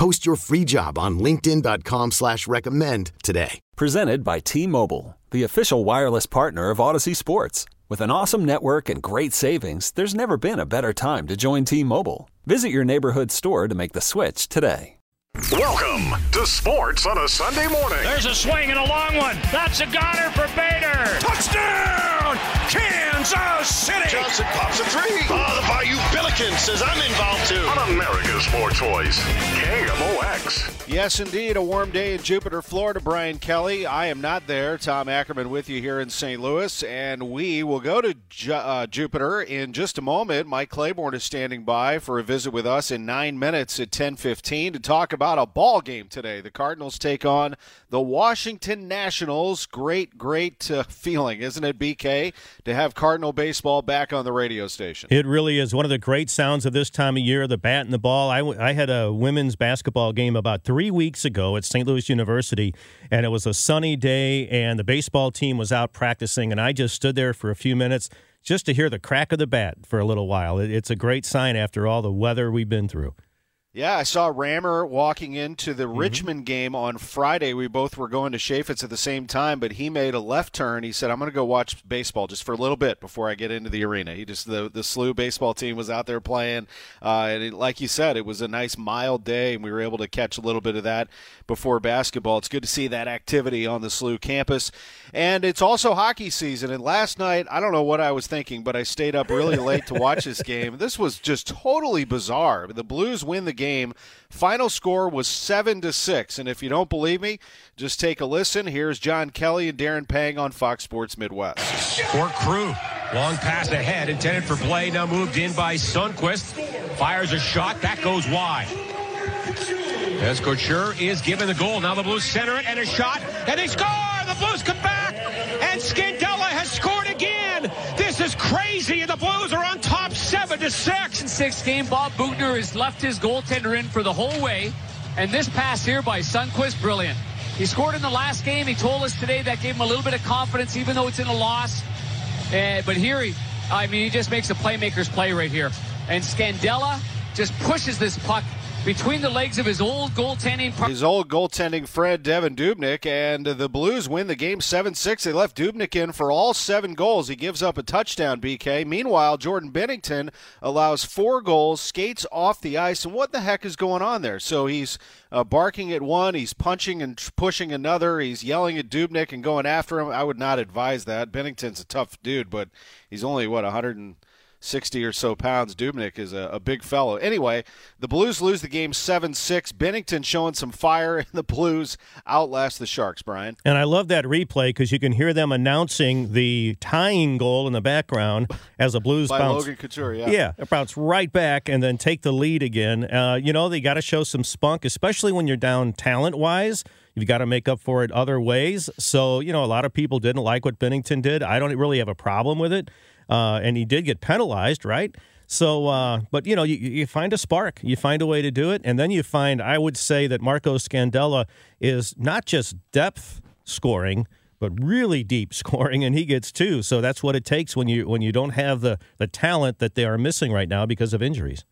Post your free job on LinkedIn.com slash recommend today. Presented by T Mobile, the official wireless partner of Audacy Sports. With an awesome network and great savings, there's never been a better time to join T Mobile. Visit your neighborhood store to make the switch today. Welcome to Sports on a Sunday morning. There's a swing and a long one. That's a goner for Bader. Touchdown, Kansas City. Johnson pops a three. Oh, the Bayou Billiken says I'm involved too. On America's Sports Voice, KMOX. Yes, indeed, a warm day in Jupiter, Florida. Brian Kelly. I am not there. Tom Ackerman with you here in St. Louis, and we will go to Ju- uh, Jupiter in just a moment. Mike Claiborne is standing by for a visit with us in nine minutes at ten fifteen to talk about a ball game today. The Cardinals take on the Washington Nationals. Great, great uh, feeling, isn't it, BK, to have Cardinal baseball back on the radio station? It really is one of the great sounds of this time of year. The bat and the ball. I, w- I had a women's basketball game about three weeks ago at St. Louis University, and it was a sunny day, and the baseball team was out practicing, and I just stood there for a few minutes just to hear the crack of the bat for a little while. It, it's a great sign after all the weather we've been through. Yeah, I saw Rammer walking into the Richmond game on Friday. We both were going to Chaifetz at the same time, but he made a left turn. He said, "I'm going to go watch baseball just for a little bit before I get into the arena." He just the the SLU baseball team was out there playing, uh, and it, like you said, it was a nice mild day, and we were able to catch a little bit of that before basketball. It's good to see that activity on the SLU campus, and it's also hockey season. And last night, I don't know what I was thinking, but I stayed up really late to watch this game. This was just totally bizarre. The Blues win the game. Final score was seven to six. And if you don't believe me, just take a listen. Here's John Kelly and Darren Pang on Fox Sports Midwest. For Crew. Long pass ahead, intended for play. Now moved in by Sundqvist. Fires a shot. That goes wide. As Couture is given the goal. Now the Blues center it and a shot. And they score! The Blues come back! And Scandella has scored again! This is crazy, and the Blues are on top to six. Six game, Bob Boughner has left his goaltender in for the whole way. And this pass here by Sundqvist, brilliant. He scored in the last game. He told us today that gave him a little bit of confidence, even though it's in a loss. Uh, but here he, I mean, he just makes a playmaker's play right here. And Scandella just pushes this puck between the legs of his old goaltending partner. His old goaltending friend, Devan Dubnyk, and the Blues win the game 7 6. They left Dubnyk in for all seven goals. He gives up a touchdown, BK. Meanwhile, Jordan Binnington allows four goals, skates off the ice, and what the heck is going on there? So he's uh, barking at one, he's punching and pushing another, he's yelling at Dubnyk and going after him. I would not advise that. Binnington's a tough dude, but he's only, what, 100 and. 60 or so pounds. Dubnyk is a, a, big fellow. Anyway, the Blues lose the game 7 6. Binnington showing some fire, and the Blues outlast the Sharks, Brian. And I love that replay because you can hear them announcing the tying goal in the background as the Blues By bounce. Logan Couture, yeah. Yeah, bounce right back and then take the lead again. Uh, you know, they got to show some spunk, especially when you're down talent wise. You've got to make up for it other ways. So, you know, a lot of people didn't like what Binnington did. I don't really have a problem with it. Uh, and he did get penalized, right? So, uh, but you know, you, you find a spark, you find a way to do it, and then you find. I would say that Marco Scandella is not just depth scoring, but really deep scoring, and he gets two. So that's what it takes when you when you don't have the the talent that they are missing right now because of injuries.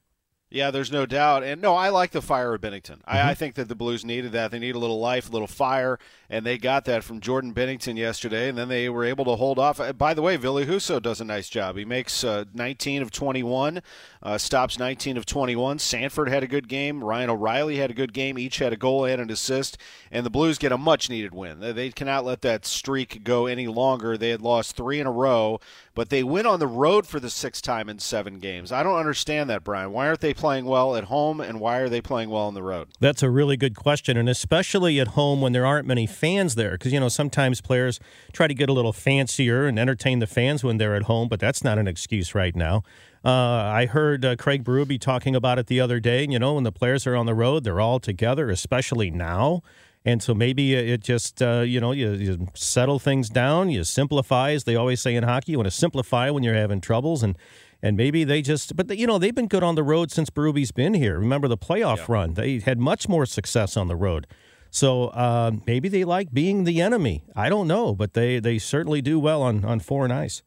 Yeah, there's no doubt. And no, I like the fire of Binnington. Mm-hmm. I, I think that the Blues needed that. They need a little life, a little fire, and they got that from Jordan Binnington yesterday. And then they were able to hold off. Uh, By the way, Ville Husso does a nice job. He makes uh, 19 of 21, uh, stops 19 of 21. Sanford had a good game. Ryan O'Reilly had a good game. Each had a goal and an assist. And the Blues get a much needed win. They- cannot let that streak go any longer. They had lost three in a row, but they win on the road for the sixth time in seven games. I don't understand that, Brian. Why aren't they playing well at home, and why are they playing well on the road? That's a really good question, and especially at home when there aren't many fans there, because you know sometimes players try to get a little fancier and entertain the fans when they're at home, but that's not an excuse right now. Uh, I heard uh, Craig Berube talking about it the other day. You know, when the players are on the road, they're all together, especially now. And so maybe it just, uh, you know, you, you, settle things down, you simplify, as they always say in hockey. You want to simplify when you're having troubles. And, and maybe they just, but, you know, they've been good on the road since Berube's been here. Remember the playoff yeah. run? They had much more success on the road. So uh, maybe they like being the enemy. I don't know, but they, they certainly do well on, on foreign ice.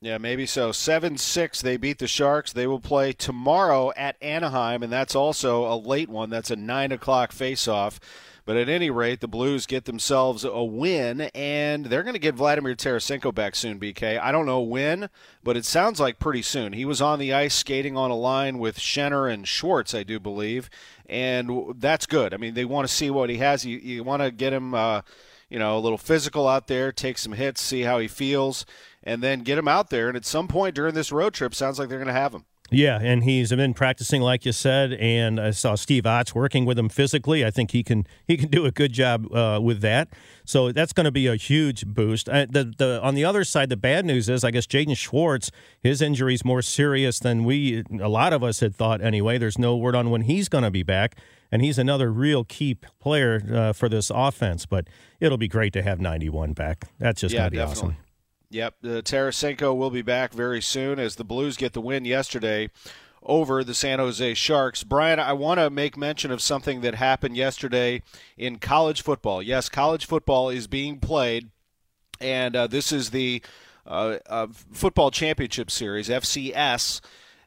Yeah, maybe so. 7 6, they beat the Sharks. They will play tomorrow at Anaheim, and that's also a late one. That's a 9 o'clock face-off. But at any rate, the Blues get themselves a win, and they're going to get Vladimir Tarasenko back soon, BK. I don't know when, but it sounds like pretty soon. He was on the ice skating on a line with Schenner and Schwartz, I do believe, and that's good. I mean, they want to see what he has. You, you want to get him, uh, you know, a little physical out there, take some hits, see how he feels, and then get him out there. And at some point during this road trip, sounds like they're going to have him. Yeah, and he's been practicing, like you said, and I saw Steve Otts working with him physically. I think he can he can do a good job uh, with that. So that's going to be a huge boost. Uh, the the on the other side, the bad news is, I guess Jaden Schwartz, his injury is more serious than we a lot of us had thought. Anyway, there's no word on when he's going to be back, and he's another real key player uh, for this offense. But it'll be great to have 91 back. That's just yeah, going to be definitely. awesome. Yep, uh, Tarasenko will be back very soon as the Blues get the win yesterday over the San Jose Sharks. Brian, I want to make mention of something that happened yesterday in college football. Yes, college football is being played, and uh, this is the uh, uh, Football Championship Series, FCS,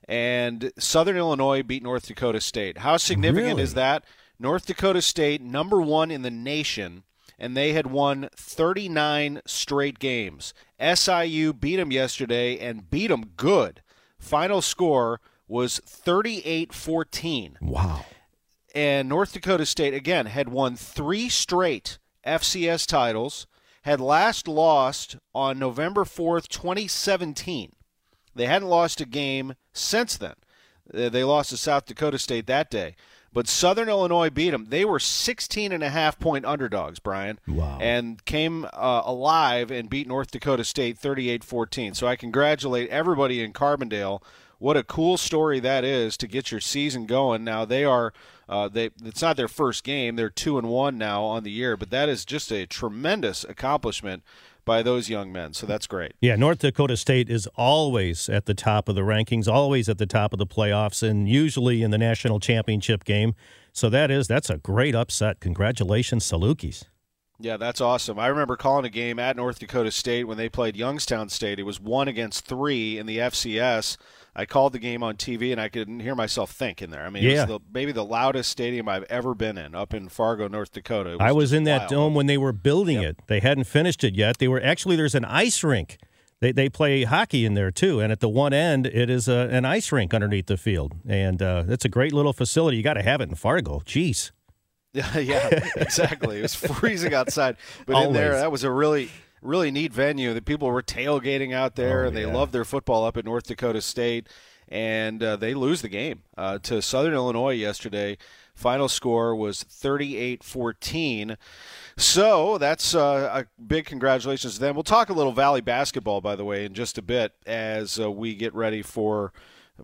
and Southern Illinois beat North Dakota State. How significant really? is that? North Dakota State, number one in the nation and they had won 39 straight games. SIU beat them yesterday and beat them good. Final score was 38 14. Wow. And North Dakota State, again, had won three straight FCS titles, had last lost on November 4th, 2017. They hadn't lost a game since then. They lost to South Dakota State that day. But Southern Illinois beat them. They were 16 and a half point underdogs, Brian. Wow. And came uh, alive and beat North Dakota State 38 14. So I congratulate everybody in Carbondale. What a cool story that is to get your season going. Now they are uh, they it's not their first game. They're 2 and 1 now on the year, but that is just a tremendous accomplishment by those young men. So that's great. Yeah, North Dakota State is always at the top of the rankings, always at the top of the playoffs, and usually in the national championship game. So that is that's a great upset. Congratulations, Salukis. Yeah, that's awesome. I remember calling a game at North Dakota State when they played Youngstown State. It was one against three in the FCS. I called the game on TV and I couldn't hear myself think in there. I mean, yeah. it was the, maybe the loudest stadium I've ever been in up in Fargo, North Dakota. Was I was in that wild. dome when they were building yep. it. They hadn't finished it yet. They were actually there's an ice rink. They, they play hockey in there too, and at the one end it is a, an ice rink underneath the field, and uh, it's a great little facility. You got to have it in Fargo. Jeez. Yeah, yeah, exactly. it was freezing outside, but Always. in there that was a really really neat venue. The people were tailgating out there, oh, and they yeah. loved their football up at North Dakota State. And uh, they lose the game uh, to Southern Illinois yesterday. Final score was 38 14. So that's uh, a big congratulations to them. We'll talk a little Valley basketball, by the way, in just a bit as uh, we get ready for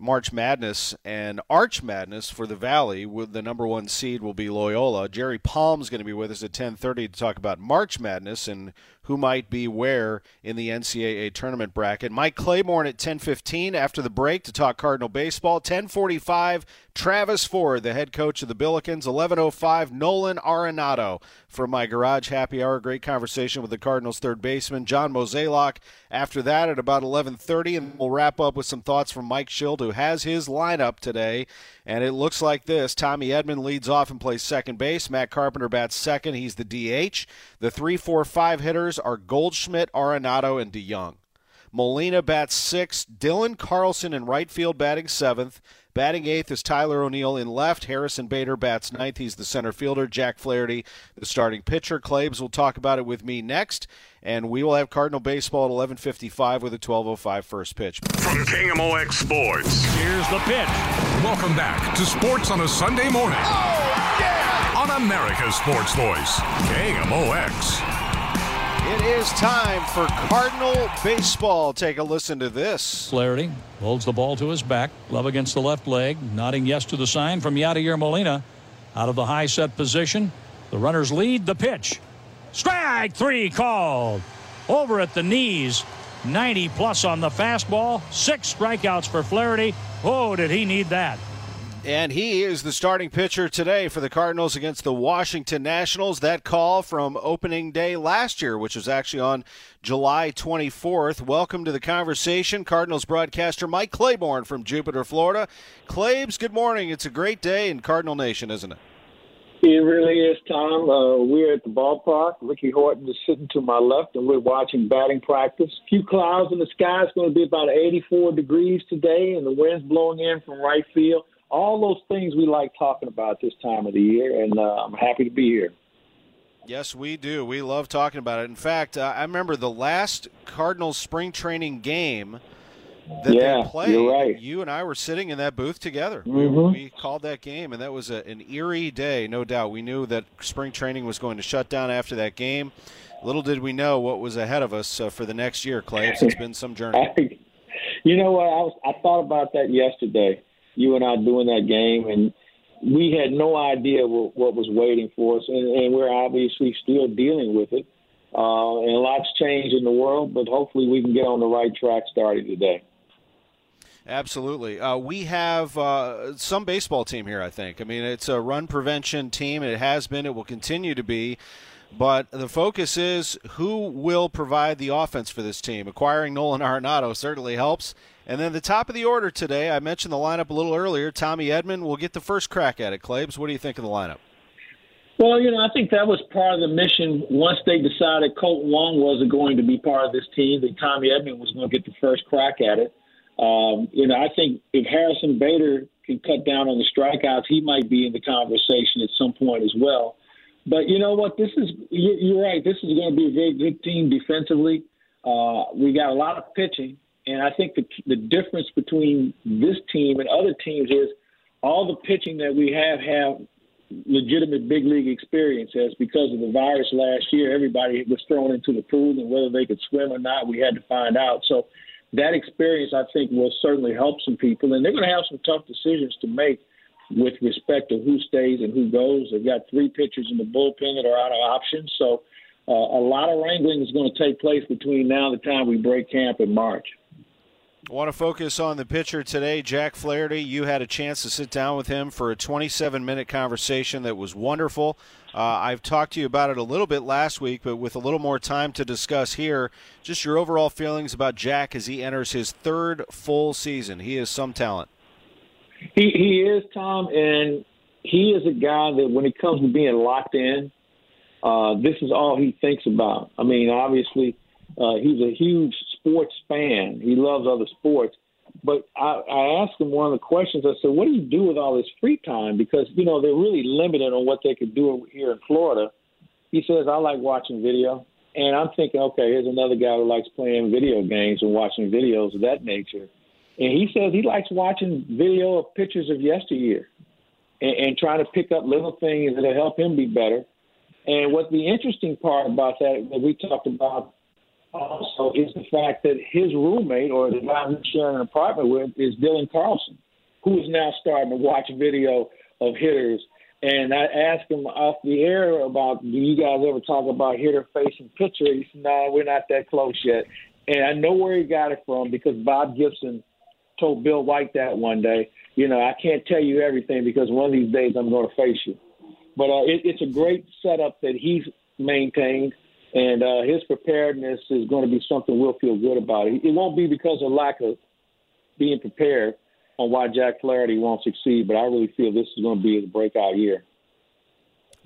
March Madness and Arch Madness for the Valley. With the number one seed will be Loyola. Jerry Palm's going to be with us at 10:30 to talk about March Madness and who might be where in the NCAA tournament bracket. Mike Claiborne at 10:15 after the break to talk Cardinal baseball. 10:45 Travis Ford, the head coach of the Billikens. 11:05 Nolan Arenado from my garage happy hour. Great conversation with the Cardinals third baseman John Mozeliak. After that at about 11:30 and we'll wrap up with some thoughts from Mike Shildt who has his lineup today and it looks like this. Tommy Edman leads off and plays second base. Matt Carpenter bats second. He's the DH. The 3 4 5 hitters are Goldschmidt, Arenado, and DeJong. Molina bats sixth. Dylan Carlson in right field batting seventh. Batting eighth is Tyler O'Neill in left. Harrison Bader bats ninth. He's the center fielder. Jack Flaherty, the starting pitcher. Claibs will talk about it with me next. And we will have Cardinal baseball at 11:55 with a 12:05 first pitch. From KMOX Sports. Here's the pitch. Welcome back to Sports on a Sunday morning. Oh, yeah! On America's Sports Voice, KMOX. It is time for Cardinal baseball. Take a listen to this. Flaherty holds the ball to his back, glove against the left leg, nodding yes to the sign from Yadier Molina. Out of the high set position, The runners lead the pitch. Strike three called. Over at the knees. 90 plus on the fastball. Six strikeouts for Flaherty. Oh, did he need that? And he is the starting pitcher today for the Cardinals against the Washington Nationals. That call from opening day last year, which was actually on July 24th. Welcome to the conversation, Cardinals broadcaster Mike Claiborne from Jupiter, Florida. Claibs, good morning. It's a great day in Cardinal Nation, isn't it? It really is, Tom. Uh, we're at the ballpark. Ricky Horton is sitting to my left, and we're watching batting practice. A few clouds in the sky. It's going to be about 84 degrees today, and the wind's blowing in from right field. All those things we like talking about this time of the year, and uh, I'm happy to be here. Yes, we do. We love talking about it. In fact, uh, I remember the last Cardinals spring training game – that yeah, they played. You're right. You and I were sitting in that booth together. Mm-hmm. We, we, called that game, and that was a, an eerie day, no doubt. We knew that spring training was going to shut down after that game. Little did we know what was ahead of us uh, for the next year, Clay. It's been some journey. I, you know what? I, was, I thought about that yesterday. You and I doing that game, and we had no idea what, what was waiting for us, and, and we're obviously still dealing with it. Uh, and lots changed in the world, but hopefully we can get on the right track starting today. Absolutely. Uh, we have uh, some baseball team here, I think. I mean, it's a run prevention team. It has been, it will continue to be. But the focus is who will provide the offense for this team. Acquiring Nolan Arenado certainly helps. And then the top of the order today, I mentioned the lineup a little earlier. Tommy Edman will get the first crack at it. Claibs, what do you think of the lineup? Well, you know, I think that was part of the mission once they decided Kolten Wong wasn't going to be part of this team, that Tommy Edman was going to get the first crack at it. Um, you know, I think if Harrison Bader can cut down on the strikeouts, he might be in the conversation at some point as well. But you know what? This is you're right. This is going to be a very good team defensively. Uh, we got a lot of pitching, and I think the the difference between this team and other teams is all the pitching that we have have legitimate big league experiences because of the virus last year. Everybody was thrown into the pool, and whether they could swim or not, we had to find out. So that experience, I think, will certainly help some people. And they're going to have some tough decisions to make with respect to who stays and who goes. They've got three pitchers in the bullpen that are out of options. So uh, a lot of wrangling is going to take place between now and the time we break camp in March. I want to focus on the pitcher today, Jack Flaherty. You had a chance to sit down with him for a 27 minute conversation that was wonderful. Uh, I've talked to you about it a little bit last week, but with a little more time to discuss here, just your overall feelings about Jack as he enters his third full season. He is some talent. He, he is, Tom, and he is a guy that when it comes to being locked in, uh, this is all he thinks about. I mean, obviously, uh, he's a huge sports fan. He loves other sports. But I, I asked him one of the questions. I said, "What do you do with all this free time? Because you know they're really limited on what they could do here in Florida." He says, "I like watching video." And I'm thinking, okay, here's another guy who likes playing video games and watching videos of that nature. And he says he likes watching video of pictures of yesteryear and, and trying to pick up little things that'll help him be better. And what the interesting part about that that we talked about also is the fact that his roommate or the guy he's sharing an apartment with is Dylan Carlson, who is now starting to watch video of hitters. And I asked him off the air about, do you guys ever talk about hitter facing pitcher? He said, no, we're not that close yet. And I know where he got it from because Bob Gibson told Bill White that one day. You know, I can't tell you everything because one of these days I'm going to face you. But uh, it, it's a great setup that he's maintained and uh, his preparedness is going to be something we'll feel good about. It, it won't be because of lack of being prepared on why Jack Flaherty won't succeed, but I really feel this is going to be his breakout year.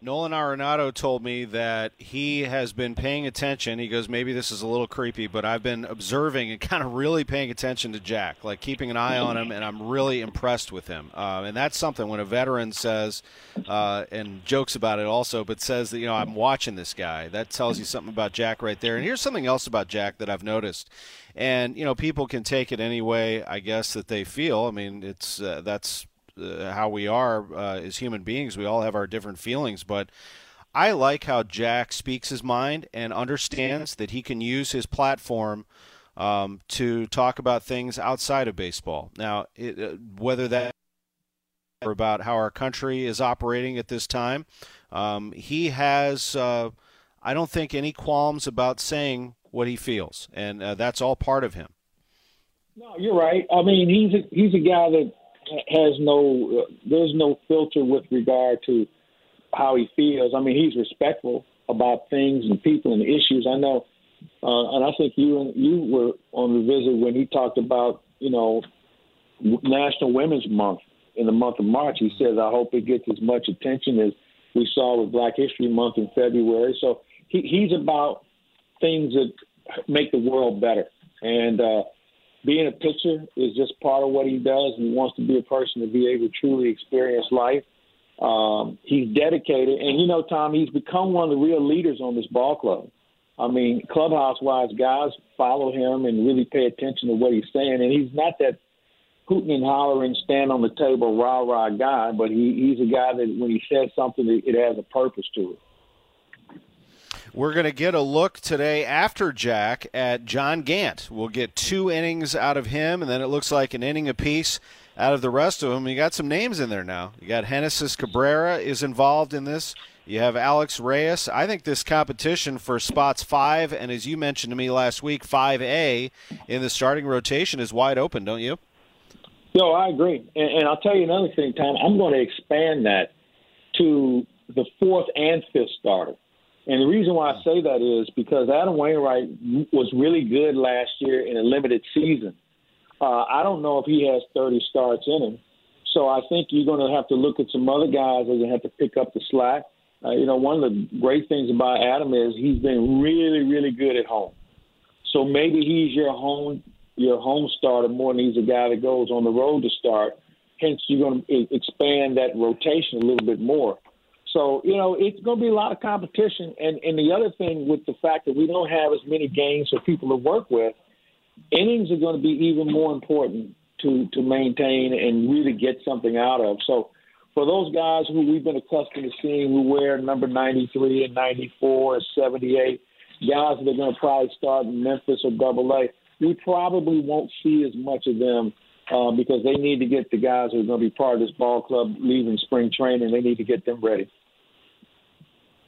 Nolan Arenado told me that he has been paying attention. He goes, maybe this is a little creepy, but I've been observing and kind of really paying attention to Jack, like keeping an eye on him, and I'm really impressed with him. Uh, and that's something when a veteran says, uh, and jokes about it also, but says that, you know, I'm watching this guy. That tells you something about Jack right there. And here's something else about Jack that I've noticed. And, you know, people can take it any way, I guess, that they feel. I mean, it's uh, that's uh, how we are uh, as human beings. We all have our different feelings, but I like how Jack speaks his mind and understands that he can use his platform um, to talk about things outside of baseball. Now, it, uh, whether that about how our country is operating at this time. Um, he has, uh, I don't think, any qualms about saying what he feels, and uh, that's all part of him. No, you're right. I mean, he's a, he's a guy that has no there's no filter with regard to how he feels. I mean, he's respectful about things and people and issues. I know, uh, and I think you and you were on the visit when he talked about you know National Women's Month in the month of March. He says, "I hope it gets as much attention as we saw with Black History Month in February." So he, he's about things that make the world better, and uh, being a pitcher is just part of what he does. He wants to be a person to be able to truly experience life. Um, he's dedicated, and you know, Tom, he's become one of the real leaders on this ball club. I mean, clubhouse wise, guys follow him and really pay attention to what he's saying, and he's not that hooting and hollering, stand on the table, rah rah guy, but he, he's a guy that when he says something, it, it has a purpose to it. We're going to get a look today after Jack at John Gant. We'll get two innings out of him, and then it looks like an inning apiece out of the rest of them. You got some names in there now. You got Genesis Cabrera is involved in this. You have Alex Reyes. I think this competition for spots five and, as you mentioned to me last week, five A in the starting rotation is wide open, don't you? No, I agree. And, and I'll tell you another thing, Tom. I'm going to expand that to the fourth and fifth starter. And the reason why I say that is because Adam Wainwright was really good last year in a limited season. Uh, I don't know if he has 30 starts in him. So I think you're going to have to look at some other guys that have to pick up the slack. Uh, you know, one of the great things about Adam is he's been really, really good at home. So maybe he's your home your home starter more than he's a guy that goes on the road to start. Hence, you're going to expand that rotation a little bit more. So, you know, it's going to be a lot of competition. And, and the other thing with the fact that we don't have as many games for people to work with, innings are going to be even more important to, to maintain and really get something out of. So, for those guys who we've been accustomed to seeing who wear number 93 and 94 and 78, guys that are going to probably start in Memphis or Double A, we probably won't see as much of them uh, because they need to get the guys who are going to be part of this ball club leaving spring training. They need to get them ready.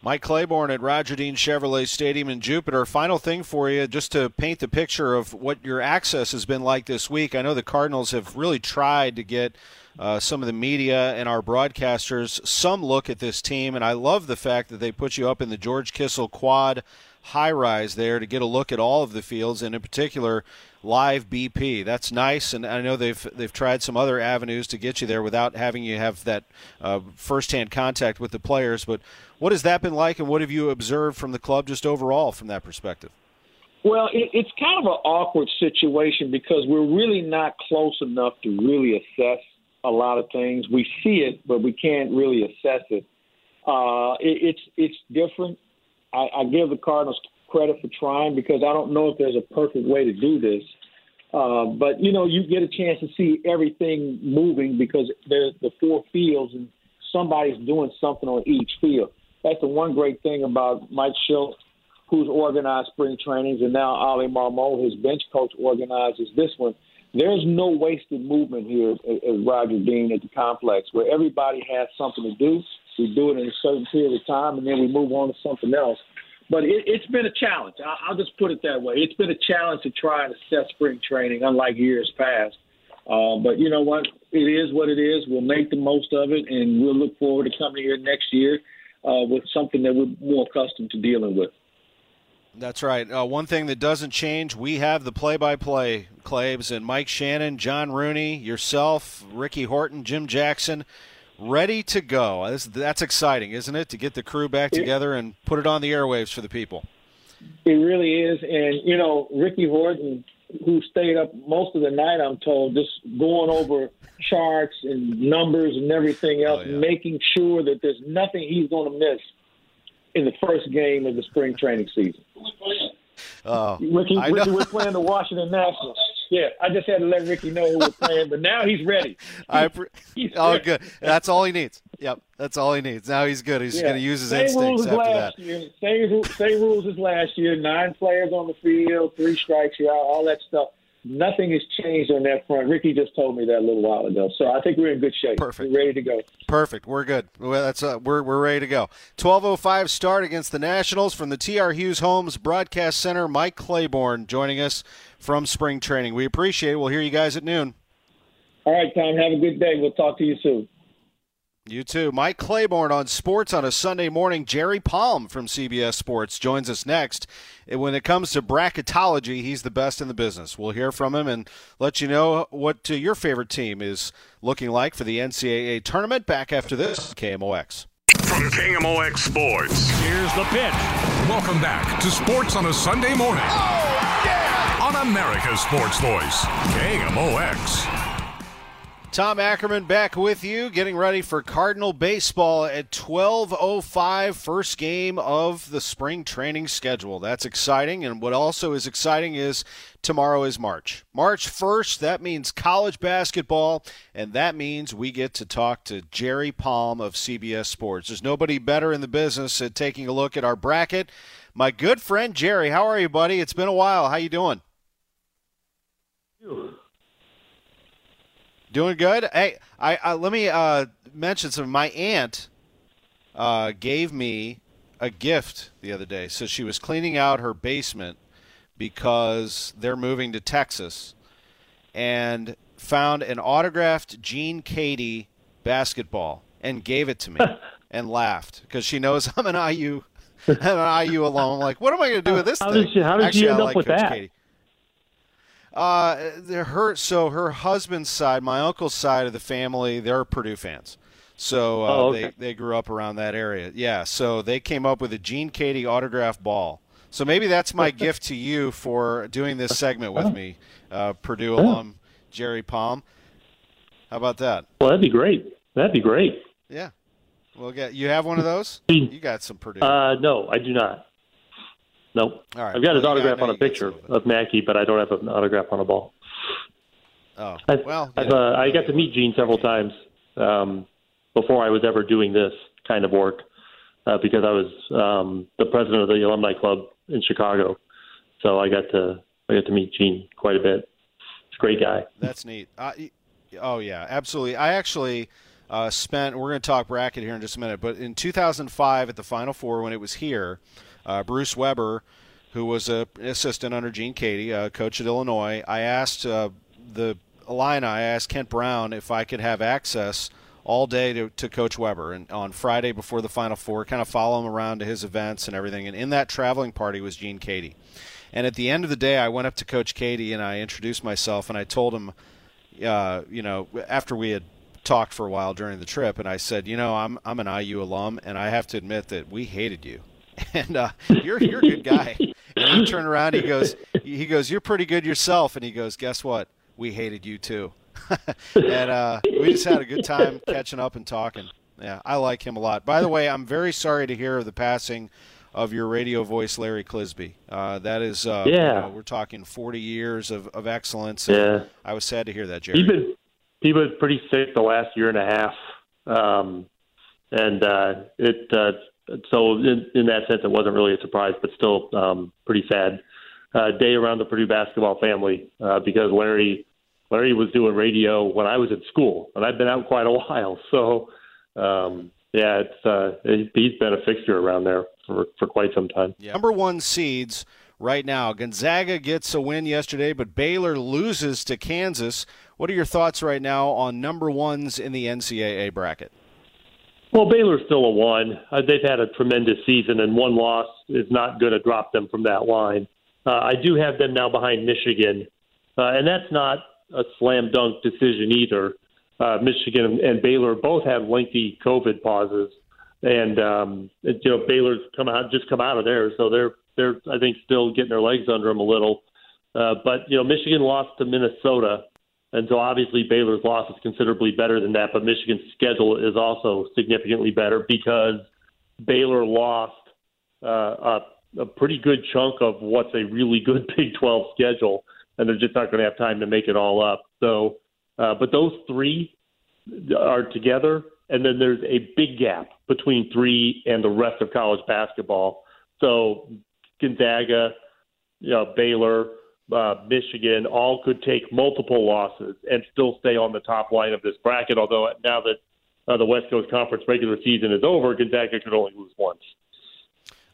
Mike Claiborne at Roger Dean Chevrolet Stadium in Jupiter. Final thing for you, just to paint the picture of what your access has been like this week. I know the Cardinals have really tried to get uh, some of the media and our broadcasters some look at this team, and I love the fact that they put you up in the George Kissell quad high rise there to get a look at all of the fields, and in particular, live BP. That's nice, and I know they've they've tried some other avenues to get you there without having you have that uh, firsthand contact with the players. But what has that been like, and what have you observed from the club just overall from that perspective? Well, it, it's kind of an awkward situation because we're really not close enough to really assess a lot of things. We see it, but we can't really assess it. Uh, it it's it's different. I, I give the Cardinals credit for trying because I don't know if there's a perfect way to do this. Uh, but you know, you get a chance to see everything moving because there's the four fields and somebody's doing something on each field. That's the one great thing about Mike Shildt, who's organized spring trainings, and now Oli Marmol, his bench coach, organizes this one. There's no wasted movement here at, at Roger Dean at the complex, where everybody has something to do. We do it in a certain period of time, and then we move on to something else. But it, it's been a challenge. I'll just put it that way. It's been a challenge to try and assess spring training, unlike years past. Uh, but you know what? It is what it is. We'll make the most of it, and we'll look forward to coming here next year uh, with something that we're more accustomed to dealing with. That's right. Uh, one thing that doesn't change, we have the play-by-play, Claibs, and Mike Shannon, John Rooney, yourself, Ricky Horton, Jim Jackson ready to go. That's, that's exciting, isn't it, to get the crew back together and put it on the airwaves for the people? It really is. And, you know, Ricky Horton, who stayed up most of the night, I'm told, just going over charts and numbers and everything else, oh, yeah. making sure that there's nothing he's going to miss in the first game of the spring training season. Oh, Ricky, Ricky, we're playing the Washington Nationals. Yeah, I just had to let Ricky know who we're playing, but now he's ready. I pre- he's oh, ready. good. That's all he needs. Yep, that's all he needs. Now he's good. He's yeah. going to use his same instincts after last that. Year. Same, same rules as last year. Nine players on the field, three strikes, you all that stuff. nothing has changed on that front. Ricky just told me that a little while ago. So I think we're in good shape. Perfect. We're ready to go. Perfect. We're good. Well, that's uh, we're we're ready to go. Twelve oh five start against the Nationals from the TR Hughes Homes Broadcast Center. Mike Claiborne joining us from spring training. We appreciate it. We'll hear you guys at noon. All right, Tom. Have a good day. We'll talk to you soon. You too. Mike Claiborne on sports on a Sunday morning. Jerry Palm from CBS Sports joins us next. When it comes to bracketology, he's the best in the business. We'll hear from him and let you know what uh, your favorite team is looking like for the NCAA tournament. Back after this, KMOX. From KMOX Sports. Here's the pitch. Welcome back to Sports on a Sunday morning. Oh, yeah! On America's Sports Voice, KMOX. Tom Ackerman back with you, getting ready for Cardinal baseball at 12:05, first game of the spring training schedule. That's exciting, and what also is exciting is tomorrow is March. March 1st, that means college basketball, and that means we get to talk to Jerry Palm of CBS Sports. There's nobody better in the business at taking a look at our bracket. My good friend Jerry, how are you, buddy? It's been a while. How you doing? Doing good. Hey, I, I let me uh, mention some. My aunt uh, gave me a gift the other day. So she was cleaning out her basement because they're moving to Texas, and found an autographed Gene Keady basketball and gave it to me and laughed because she knows I'm an IU. I'm an IU alum. I'm like, what am I going to do with this how thing? Did she, how did Actually, you end I up like with Coach that? Keady. Uh, her so her husband's side, my uncle's side of the family, they're Purdue fans. So uh, Oh, okay. they they grew up around that area. Yeah, so they came up with a Gene Keady autograph ball. So maybe that's my gift to you for doing this segment with me, uh, Purdue alum Jerry Palm. How about that? Well, that'd be great. That'd be great. Yeah, we'll get. You have one of those? You got some Purdue. Uh, no, I do not. Nope. All right. I've got his Well, autograph on a picture of Mackey, but I don't have an autograph on a ball. oh, I've, well, I've, uh, I got to meet Gene several times um, before I was ever doing this kind of work uh, because I was um, the president of the alumni club in Chicago. So I got to I got to meet Gene quite a bit. He's a great guy. That's neat. Uh, oh yeah, absolutely. I actually uh, spent. We're going to talk bracket here in just a minute, but in 2005 at the Final Four when it was here, uh, Bruce Weber, who was a an assistant under Gene Keady, uh, coach at Illinois, I asked uh, the Illini, I asked Kent Brown if I could have access all day to, to Coach Weber, and on Friday before the Final Four, kind of follow him around to his events and everything. And in that traveling party was Gene Keady. And at the end of the day, I went up to Coach Katie and I introduced myself and I told him, uh, you know, after we had talked for a while during the trip, and I said, you know, I'm I'm an IU alum, and I have to admit that we hated you, and uh, you're you're a good guy. And he turned around, he goes, he goes, you're pretty good yourself, and he goes, guess what? We hated you too. and uh, we just had a good time catching up and talking. Yeah, I like him a lot. By the way, I'm very sorry to hear of the passing of your radio voice, Larry Clisby. Uh, that is, uh, you Yeah. know, we're talking 40 years of, of excellence. Yeah. I was sad to hear that, Jerry. He's been he was pretty sick the last year and a half, um, and uh, it uh, so in, in that sense it wasn't really a surprise, but still um, pretty sad uh, day around the Purdue basketball family uh, because Larry Larry was doing radio when I was in school, and I've been out quite a while. So um, yeah, it's uh, he's been a fixture around there for for quite some time. Number one seeds right now. Gonzaga gets a win yesterday, but Baylor loses to Kansas. What are your thoughts right now on number ones in the NCAA bracket? Well, Baylor's still a one. Uh, they've had a tremendous season, and one loss is not going to drop them from that line. Uh, I do have them now behind Michigan, uh, and that's not a slam dunk decision either. Uh, Michigan and Baylor both have lengthy COVID pauses, and um, you know Baylor's come out just come out of there, so they're they're I think still getting their legs under them a little. Uh, but you know Michigan lost to Minnesota, and so obviously Baylor's loss is considerably better than that. But Michigan's schedule is also significantly better because Baylor lost uh, a, a pretty good chunk of what's a really good Big 12 schedule, and they're just not going to have time to make it all up. So, uh, but those three are together, and then there's a big gap between three and the rest of college basketball. So, Gonzaga, you know, Baylor, uh, Michigan, all could take multiple losses and still stay on the top line of this bracket. Although now that uh, the West Coast Conference regular season is over, Gonzaga could only lose once.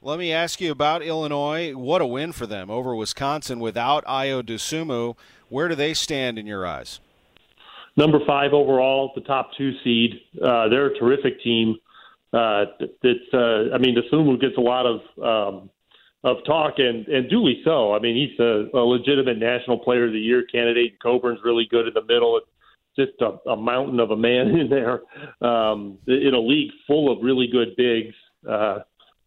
Let me ask you about Illinois. What a win for them over Wisconsin without Ayo Dosunmu. Where do they stand in your eyes? Number five overall, the top two seed. Uh, they're a terrific team. Uh, it's, uh, I mean, Dosunmu gets a lot of um, of talk, and and duly so. I mean, he's a, a legitimate National Player of the Year candidate. And Cockburn's really good in the middle. It's just a, a mountain of a man in there um, in a league full of really good bigs. Uh,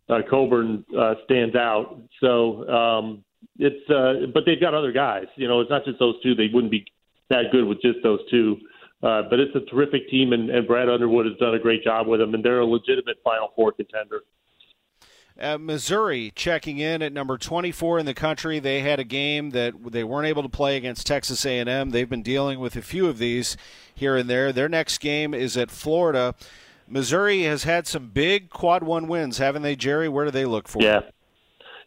uh, Cockburn uh, stands out. So um, it's, uh, but they've got other guys. You know, it's not just those two. They wouldn't be that good with just those two. Uh, but it's a terrific team, and, and Brad Underwood has done a great job with them, and they're a legitimate Final Four contender. Uh, Missouri checking in at number 24 in the country. They had a game that they weren't able to play against Texas A&M. They've been dealing with a few of these here and there. Their next game is at Florida. Missouri has had some big quad one wins, haven't they, Jerry? Where do they look for? Yeah,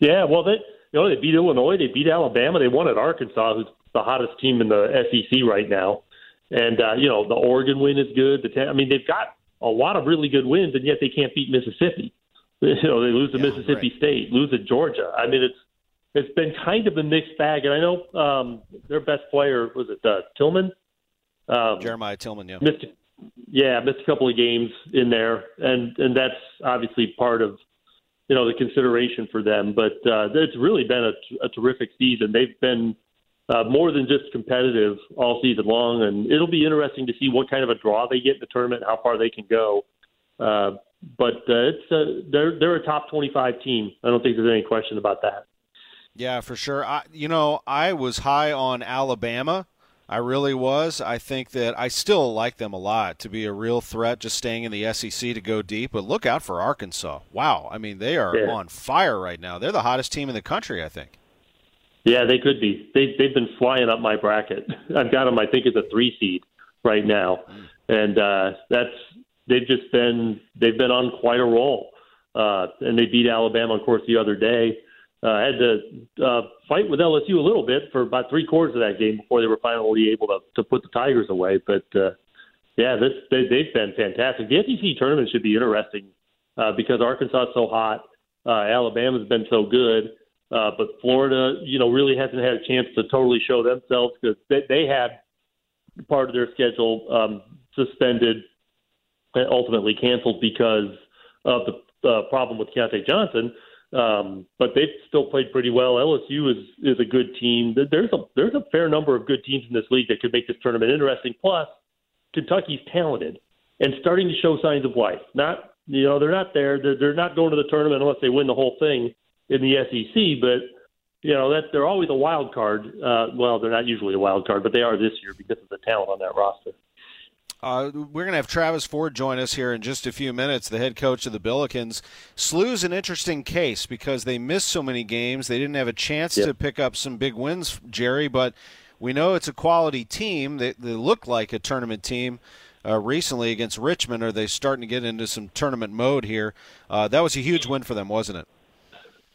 yeah. Well, they you know they beat Illinois, they beat Alabama, they won at Arkansas, who's the hottest team in the SEC right now, and uh, you know the Oregon win is good. The I mean they've got a lot of really good wins, and yet they can't beat Mississippi. You know they lose to yeah, Mississippi right. State, lose to Georgia. I mean it's it's been kind of a mixed bag, and I know um, their best player was it uh, Tilmon. Um, Jeremiah Tilmon, yeah. Missed, yeah, missed a couple of games in there, and and that's obviously part of you know the consideration for them. But uh, it's really been a, a terrific season. They've been uh, more than just competitive all season long, and it'll be interesting to see what kind of a draw they get in the tournament, how far they can go. Uh, but uh, it's a, they're they're a top twenty five team. I don't think there's any question about that. Yeah, for sure. I, you know, I was high on Alabama I really was. I think that I still like them a lot to be a real threat, just staying in the SEC to go deep. But look out for Arkansas. Wow. I mean, they are yeah. on fire right now. They're the hottest team in the country, I think. Yeah, they could be. They, they've been flying up my bracket. I've got them, I think, as a three seed right now. Mm. And uh, that's they've just been they've been on quite a roll. Uh, and they beat Alabama, of course, the other day uh, had to uh, fight with LSU a little bit for about three quarters of that game before they were finally able to to put the Tigers away. But uh, yeah, this, they, they've been fantastic. The SEC tournament should be interesting uh, because Arkansas is so hot, uh, Alabama's been so good, uh, but Florida, you know, really hasn't had a chance to totally show themselves because they, they had part of their schedule um, suspended ultimately canceled because of the uh, problem with Keyontae Johnson. Um, but they've still played pretty well. LSU is is a good team. There's a there's a fair number of good teams in this league that could make this tournament interesting. Plus, Kentucky's talented and starting to show signs of life. Not you know they're not there. They're, they're not going to the tournament unless they win the whole thing in the SEC. But you know that they're always a wild card. Uh, well, they're not usually a wild card, but they are this year because of the talent on that roster. Uh, we're going to have Travis Ford join us here in just a few minutes, the head coach of the Billikens. SLU's an interesting case because they missed so many games. They didn't have a chance yep. to pick up some big wins, Jerry, but we know it's a quality team. They, they look like a tournament team. Uh, recently against Richmond, are they starting to get into some tournament mode here? Uh, that was a huge win for them, wasn't it?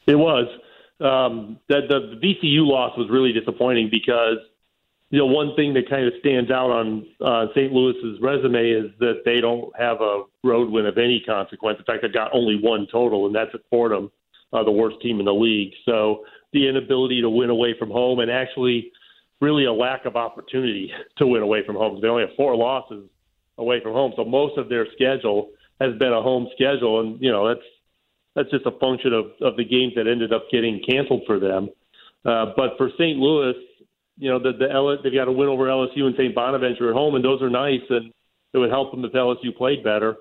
It was. Um, the, the VCU loss was really disappointing because you know, one thing that kind of stands out on uh, St. Louis's resume is that they don't have a road win of any consequence. In fact, they've got only one total, and that's at Fordham, uh, the worst team in the league. So the inability to win away from home and actually really a lack of opportunity to win away from home. They only have four losses away from home, so most of their schedule has been a home schedule, and you know that's that's just a function of of the games that ended up getting canceled for them. Uh, but for St. Louis, you know, the, the L- they've got to win over LSU and St. Bonaventure at home, and those are nice, and it would help them if LSU played better.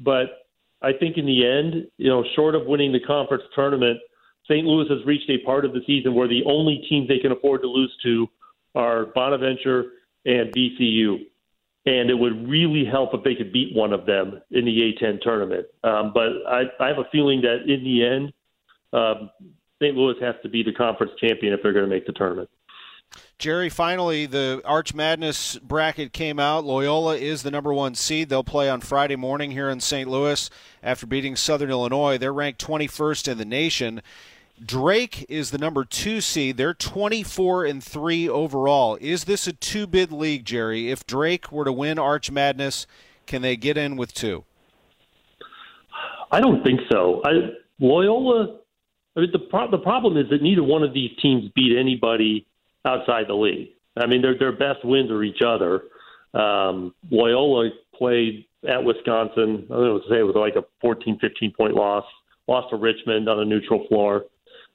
But I think in the end, you know, short of winning the conference tournament, St. Louis has reached a part of the season where the only teams they can afford to lose to are Bonaventure and VCU. And it would really help if they could beat one of them in the A10 tournament. Um, but I, I have a feeling that in the end, um, St. Louis has to be the conference champion if they're going to make the tournament. Jerry, finally, the Arch Madness bracket came out. Loyola is the number one seed. They'll play on Friday morning here in St. Louis after beating Southern Illinois. They're ranked 21st in the nation. Drake is the number two seed. They're 24 and three overall. Is this a two bid league, Jerry? If Drake were to win Arch Madness, can they get in with two? I don't think so. I, Loyola. I mean, the pro- the problem is that neither one of these teams beat anybody outside the league. I mean, their their best wins are each other. Um, Loyola played at Wisconsin. I don't say with like a 14, 15 point loss. Lost to Richmond on a neutral floor.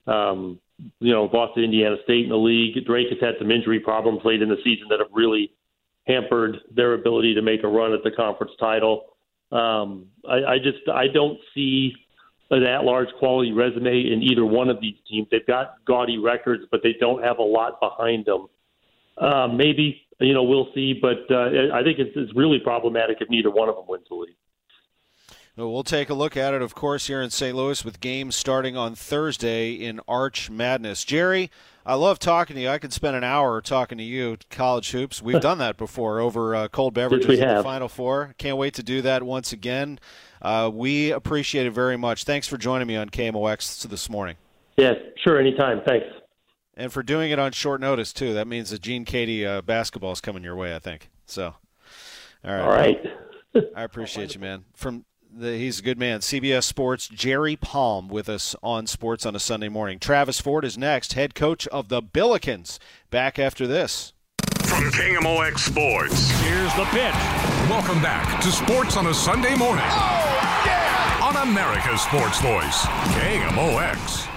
Um, you know, lost to Indiana State in the league. Drake has had some injury problems late in the season that have really hampered their ability to make a run at the conference title. Um, I, I just I don't see an at-large quality resume in either one of these teams. They've got gaudy records, but they don't have a lot behind them. Uh, maybe you know we'll see, but uh, I think it's, it's really problematic if neither one of them wins the league. We'll take a look at it, of course, here in St. Louis with games starting on Thursday in Arch Madness. Jerry, I love talking to you. I could spend an hour talking to you, college hoops. We've done that before over uh, cold beverages yes, in the Final Four. Can't wait to do that once again. Uh, we appreciate it very much. Thanks for joining me on KMOX this morning. Yeah, sure, anytime. Thanks. And for doing it on short notice too. That means that Gene Keady uh, basketball is coming your way, I think. So, all right. All right. I appreciate you, man. From the, he's a good man. CBS Sports, Jerry Palm with us on Sports on a Sunday morning. Travis Ford is next, head coach of the Billikens. Back after this. From KMOX Sports. Here's the pitch. Welcome back to Sports on a Sunday morning. Oh, yeah! On America's Sports Voice, KMOX.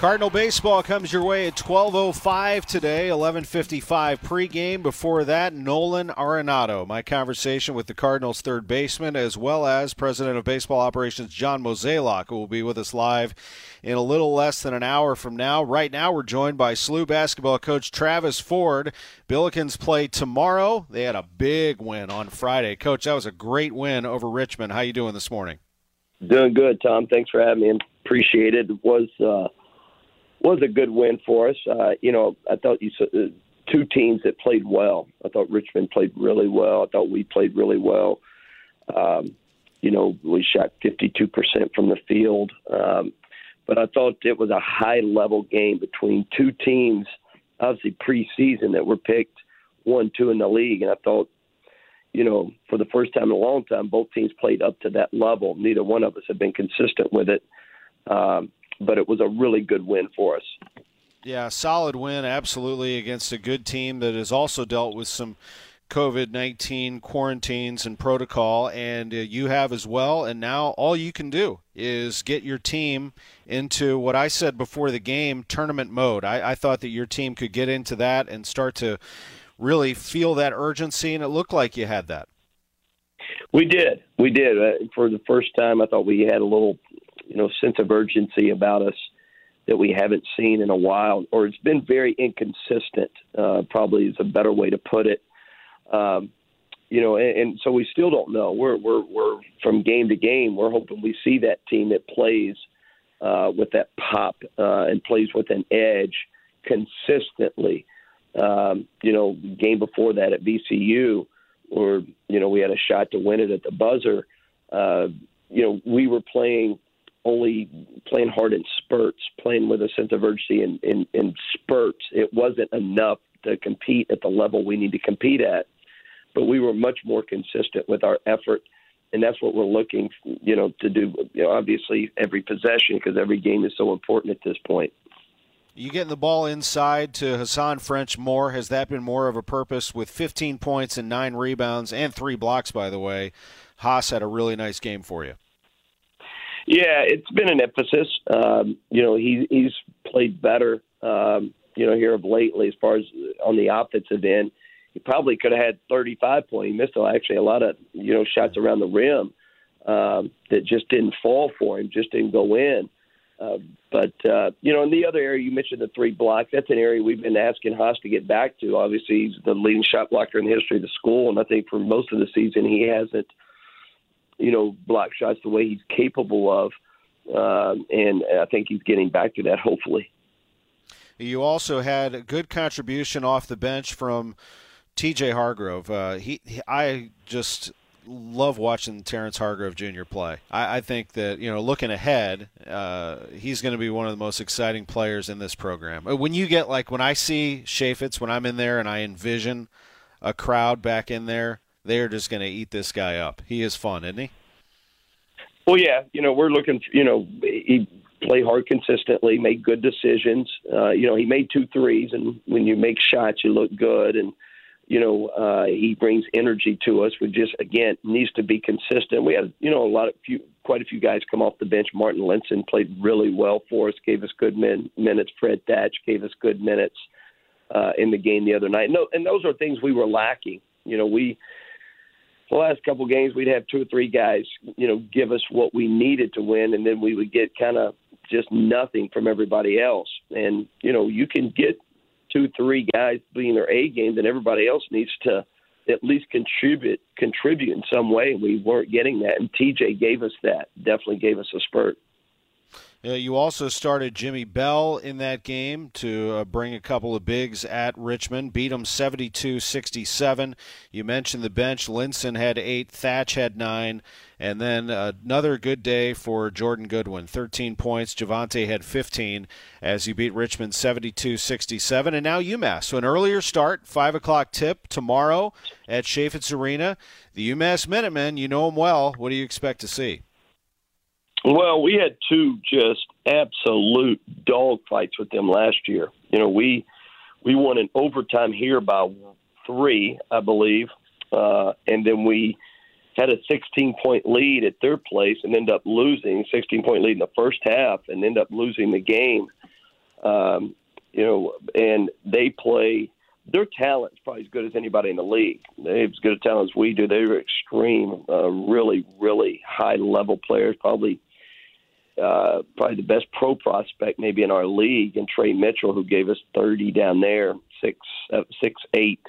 Cardinal baseball comes your way at 12:05 today, 11:55 pregame. Before that, Nolan Arenado. My conversation with the Cardinals' third baseman, as well as President of Baseball Operations John Mozeliak, who will be with us live in a little less than an hour from now. Right now, we're joined by SLU basketball coach Travis Ford. Billikens play tomorrow. They had a big win on Friday. Coach, that was a great win over Richmond. How you doing this morning? Doing good, Tom. Thanks for having me. Appreciate it. It was. Uh, was a good win for us. Uh, you know, I thought you uh, two teams that played well. I thought Richmond played really well. I thought we played really well. Um, you know, we shot 52% from the field. Um, but I thought it was a high level game between two teams, obviously preseason, that were picked one, two in the league. And I thought, you know, for the first time in a long time, both teams played up to that level. Neither one of us have been consistent with it. Um, but it was a really good win for us. Yeah, solid win, absolutely, against a good team that has also dealt with some COVID 19 quarantines and protocol, and uh, you have as well. And now all you can do is get your team into what I said before the game tournament mode. I, I thought that your team could get into that and start to really feel that urgency, and it looked like you had that. We did. We did. Uh, for the first time, I thought we had a little you know sense of urgency about us that we haven't seen in a while, or it's been very inconsistent. Uh, probably is a better way to put it. Um, you know, and, and so we still don't know. We're we're we're from game to game. We're hoping we see that team that plays uh, with that pop uh, and plays with an edge consistently. Um, you know, game before that at VCU, or you know, we had a shot to win it at the buzzer. Uh, you know, we were playing only playing hard in spurts, playing with a sense of urgency in, in, in spurts. It wasn't enough to compete at the level we need to compete at, but we were much more consistent with our effort, and that's what we're looking, you know, to do. You know, obviously every possession because every game is so important at this point. You getting the ball inside to Hasahn French more? Has that been more of a purpose with 15 points and nine rebounds and three blocks, by the way? Haas had a really nice game for you. Yeah, it's been an emphasis. Um, you know, he he's played better. Um, you know, here of lately as far as on the offensive end. He probably could have had 35 points. He missed actually a lot of you know shots around the rim um, that just didn't fall for him, just didn't go in. Uh, but uh, you know, in the other area you mentioned the three blocks. That's an area we've been asking Haas to get back to. Obviously, he's the leading shot blocker in the history of the school, and I think for most of the season he hasn't you know, block shots the way he's capable of. Um, and I think he's getting back to that, hopefully. You also had a good contribution off the bench from TJ Hargrove. Uh, he, he, I just love watching Terrence Hargrove Jr. play. I, I think that you know, looking ahead, uh, he's going to be one of the most exciting players in this program. Uh, when you get like when I see Chaifetz, when I'm in there and I envision a crowd back in there, they are just going to eat this guy up. He is fun, isn't he? Well, yeah. You know, we're looking. You know, he play hard consistently, make good decisions. Uh, you know, he made two threes, and when you make shots, you look good and you know, uh, he brings energy to us. We just again needs to be consistent. We had, you know, a lot of few, quite a few guys come off the bench. Marten Linssen played really well for us, gave us good min- minutes. Fred Thatch gave us good minutes uh, in the game the other night. No, and those are things we were lacking. You know, we the last couple of games we'd have two or three guys, you know, give us what we needed to win, and then we would get kind of just nothing from everybody else. And you know, you can get two, three guys being their A game, then everybody else needs to at least contribute contribute in some way. And we weren't getting that, and TJ gave us that. Definitely gave us a spurt. Uh, you also started Jimmy Bell in that game to uh, bring a couple of bigs at Richmond, beat them 72 67. You mentioned the bench. Linssen had eight, Thatch had nine, and then another good day for Jordan Goodwin 13 points. Javonte had 15 as you beat Richmond 72 67. And now UMass. So an earlier start, 5 o'clock tip tomorrow at Chaifetz Arena. The UMass Minutemen, you know them well. What do you expect to see? Well, we had two just absolute dog fights with them last year. You know, we we won in overtime here by three, I believe, uh, and then we had a 16 point lead at their place and end up losing 16 point lead in the first half and end up losing the game. Um, you know, and they play. Their talent is probably as good as anybody in the league. They have as good a talent as we do. They're extreme, uh, really, really high level players. Probably uh, probably the best pro prospect maybe in our league, and Tre Mitchell, who gave us 30 down there, six, uh, six, eight,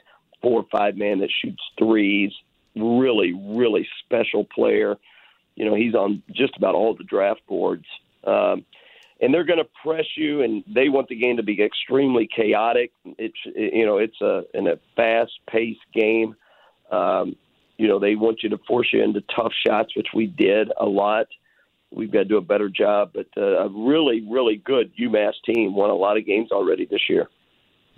four, five man that shoots threes. Really, really special player. You know, he's on just about all the draft boards. Um, and they're going to press you, and they want the game to be extremely chaotic. It's you know, it's a in a fast-paced game. Um, you know, they want you to force you into tough shots, which we did a lot we've got to do a better job. But uh, a really, really good UMass team won a lot of games already this year.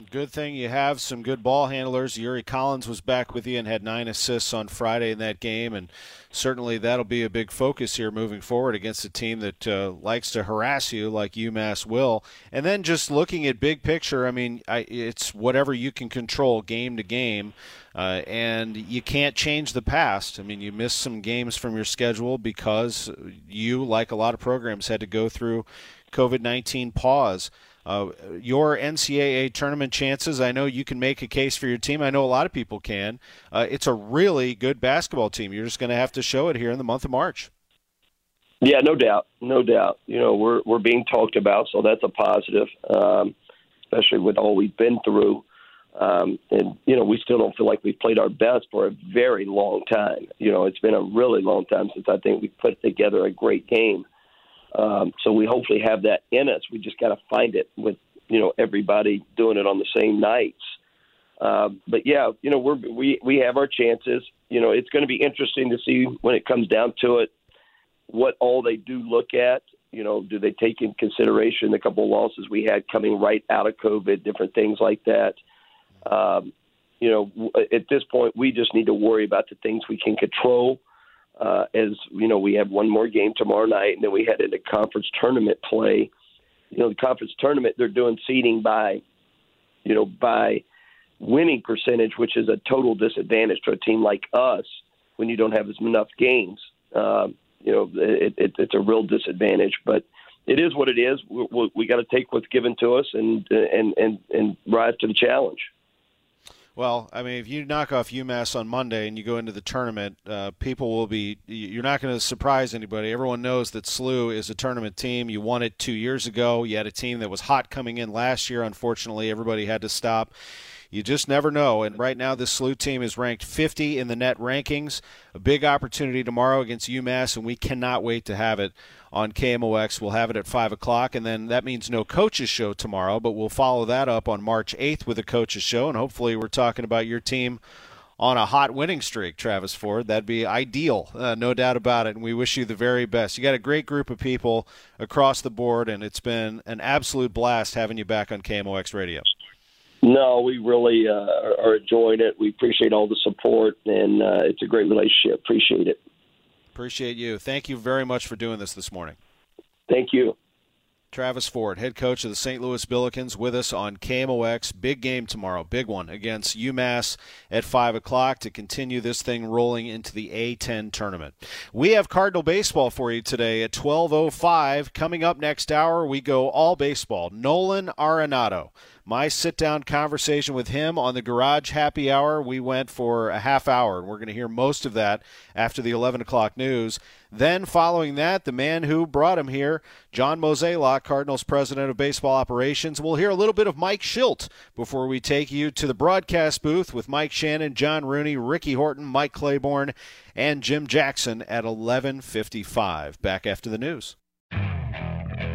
Good thing you have some good ball handlers. Yuri Collins was back with you and had nine assists on Friday in that game, and certainly that'll be a big focus here moving forward against a team that uh, likes to harass you like UMass will. And then just looking at big picture, I mean, I, it's whatever you can control game to game, uh, and you can't change the past. I mean, you missed some games from your schedule because you, like a lot of programs, had to go through COVID 19 pause. Uh, your NCAA tournament chances, I know you can make a case for your team. I know a lot of people can. Uh, it's a really good basketball team. You're just going to have to show it here in the month of March. Yeah, no doubt, no doubt. You know, we're we're being talked about, so that's a positive, um, especially with all we've been through. Um, and you know, we still don't feel like we've played our best for a very long time. You know, it's been a really long time since I think we put together a great game. Um, so we hopefully have that in us. We just got to find it with you know everybody doing it on the same nights. Uh, but yeah, you know we're we we have our chances. You know it's going to be interesting to see when it comes down to it what all they do look at. You know, do they take in consideration the couple of losses we had coming right out of COVID, different things like that. Um, you know, at this point, we just need to worry about the things we can control uh, as you know, we have one more game tomorrow night, and then we head into conference tournament play. You know, the conference tournament they're doing seeding by, you know, by winning percentage, which is a total disadvantage to a team like us when you don't have as enough games. Um, you know, it, it, it's a real disadvantage, but it is what it is. We, we, we got to take what's given to us and and and and rise to the challenge. Well, I mean, if you knock off UMass on Monday and you go into the tournament, uh, people will be. You're not going to surprise anybody. Everyone knows that SLU is a tournament team. You won it two years ago. You had a team that was hot coming in last year. Unfortunately, everybody had to stop. You just never know. And right now, this SLU team is ranked 50 in the net rankings. A big opportunity tomorrow against UMass, and we cannot wait to have it on KMOX. We'll have it at 5 o'clock, and then that means no coaches show tomorrow, but we'll follow that up on March 8th with a coaches show, and hopefully we're talking about your team on a hot winning streak, Travis Ford. That'd be ideal, uh, no doubt about it. And we wish you the very best. You got a great group of people across the board, and it's been an absolute blast having you back on KMOX Radio. No, we really uh, are enjoying it. We appreciate all the support, and uh, it's a great relationship. Appreciate it. Appreciate you. Thank you very much for doing this this morning. Thank you. Travis Ford, head coach of the St. Louis Billikens, with us on KMOX. Big game tomorrow, big one against UMass at 5 o'clock to continue this thing rolling into the A10 tournament. We have Cardinal baseball for you today at 12.05. Coming up next hour, we go all baseball. Nolan Arenado my sit down conversation with him on the Garage Happy Hour. We went for a half hour, and we're going to hear most of that after the 11 o'clock news. Then, following that, the man who brought him here, John Mozeliak, Cardinals president of baseball operations. We'll hear a little bit of Mike Shildt before we take you to the broadcast booth with Mike Shannon, John Rooney, Ricky Horton, Mike Claiborne, and Jim Jackson at 11:55. Back after the news.